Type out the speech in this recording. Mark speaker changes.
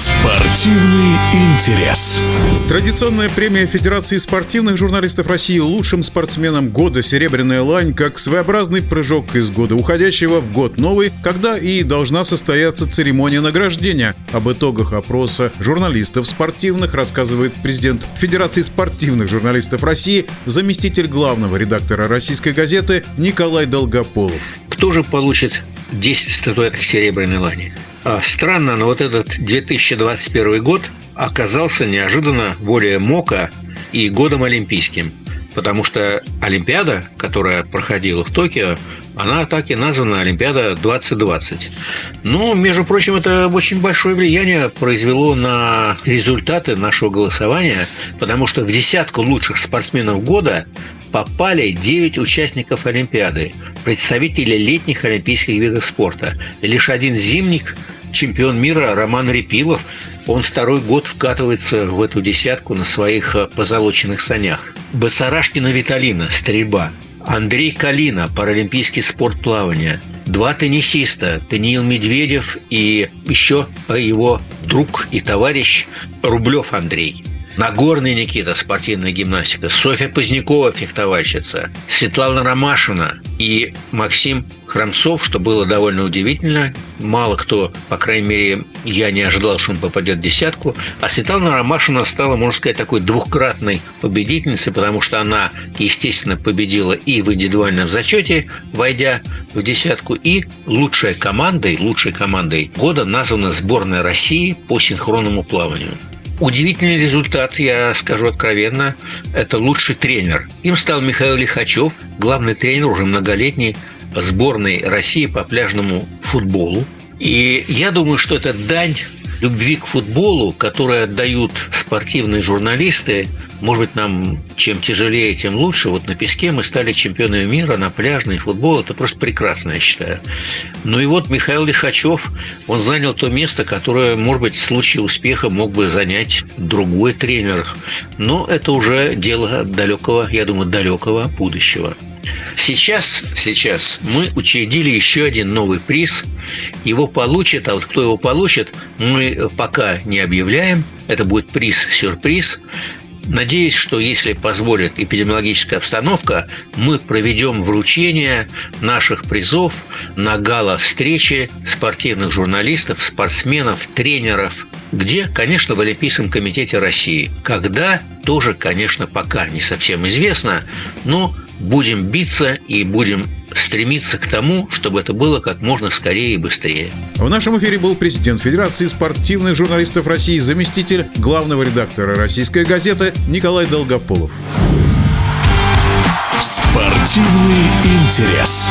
Speaker 1: Спортивный интерес.
Speaker 2: Традиционная премия Федерации спортивных журналистов России лучшим спортсменам года «Серебряная лань» как своеобразный прыжок из года уходящего в год новый, когда и должна состояться церемония награждения. Об итогах опроса журналистов спортивных рассказывает президент Федерации спортивных журналистов России, заместитель главного редактора российской газеты Николай Долгополов.
Speaker 3: Кто же получит 10 статуэток «Серебряной лани»? А, странно, но вот этот 2021 год оказался неожиданно более мока и годом олимпийским. Потому что Олимпиада, которая проходила в Токио, она так и названа Олимпиада 2020. Ну, между прочим, это очень большое влияние произвело на результаты нашего голосования, потому что в десятку лучших спортсменов года попали 9 участников Олимпиады, представители летних олимпийских видов спорта. И лишь один зимник, чемпион мира Роман Репилов, он второй год вкатывается в эту десятку на своих э, позолоченных санях. Басарашкина Виталина, стрельба. Андрей Калина, паралимпийский спорт плавания. Два теннисиста, Даниил Медведев и еще его друг и товарищ Рублев Андрей. Нагорный Никита, спортивная гимнастика, Софья Позднякова, фехтовальщица, Светлана Ромашина и Максим Храмцов, что было довольно удивительно. Мало кто, по крайней мере, я не ожидал, что он попадет в десятку. А Светлана Ромашина стала, можно сказать, такой двухкратной победительницей, потому что она, естественно, победила и в индивидуальном зачете, войдя в десятку, и лучшей командой, лучшей командой года названа сборная России по синхронному плаванию. Удивительный результат, я скажу откровенно, это лучший тренер. Им стал Михаил Лихачев, главный тренер уже многолетний сборной России по пляжному футболу. И я думаю, что это дань любви к футболу, которую отдают спортивные журналисты, может быть, нам чем тяжелее, тем лучше. Вот на песке мы стали чемпионами мира, на пляжный футбол. Это просто прекрасно, я считаю. Ну и вот Михаил Лихачев, он занял то место, которое, может быть, в случае успеха мог бы занять другой тренер. Но это уже дело далекого, я думаю, далекого будущего. Сейчас, сейчас мы учредили еще один новый приз. Его получит, а вот кто его получит, мы пока не объявляем. Это будет приз-сюрприз. Надеюсь, что если позволит эпидемиологическая обстановка, мы проведем вручение наших призов на гала-встрече спортивных журналистов, спортсменов, тренеров, где, конечно, в Олимпийском комитете России. Когда, тоже, конечно, пока не совсем известно, но будем биться и будем стремиться к тому, чтобы это было как можно скорее и быстрее.
Speaker 2: В нашем эфире был президент Федерации спортивных журналистов России, заместитель главного редактора российской газеты Николай Долгополов.
Speaker 1: Спортивный интерес.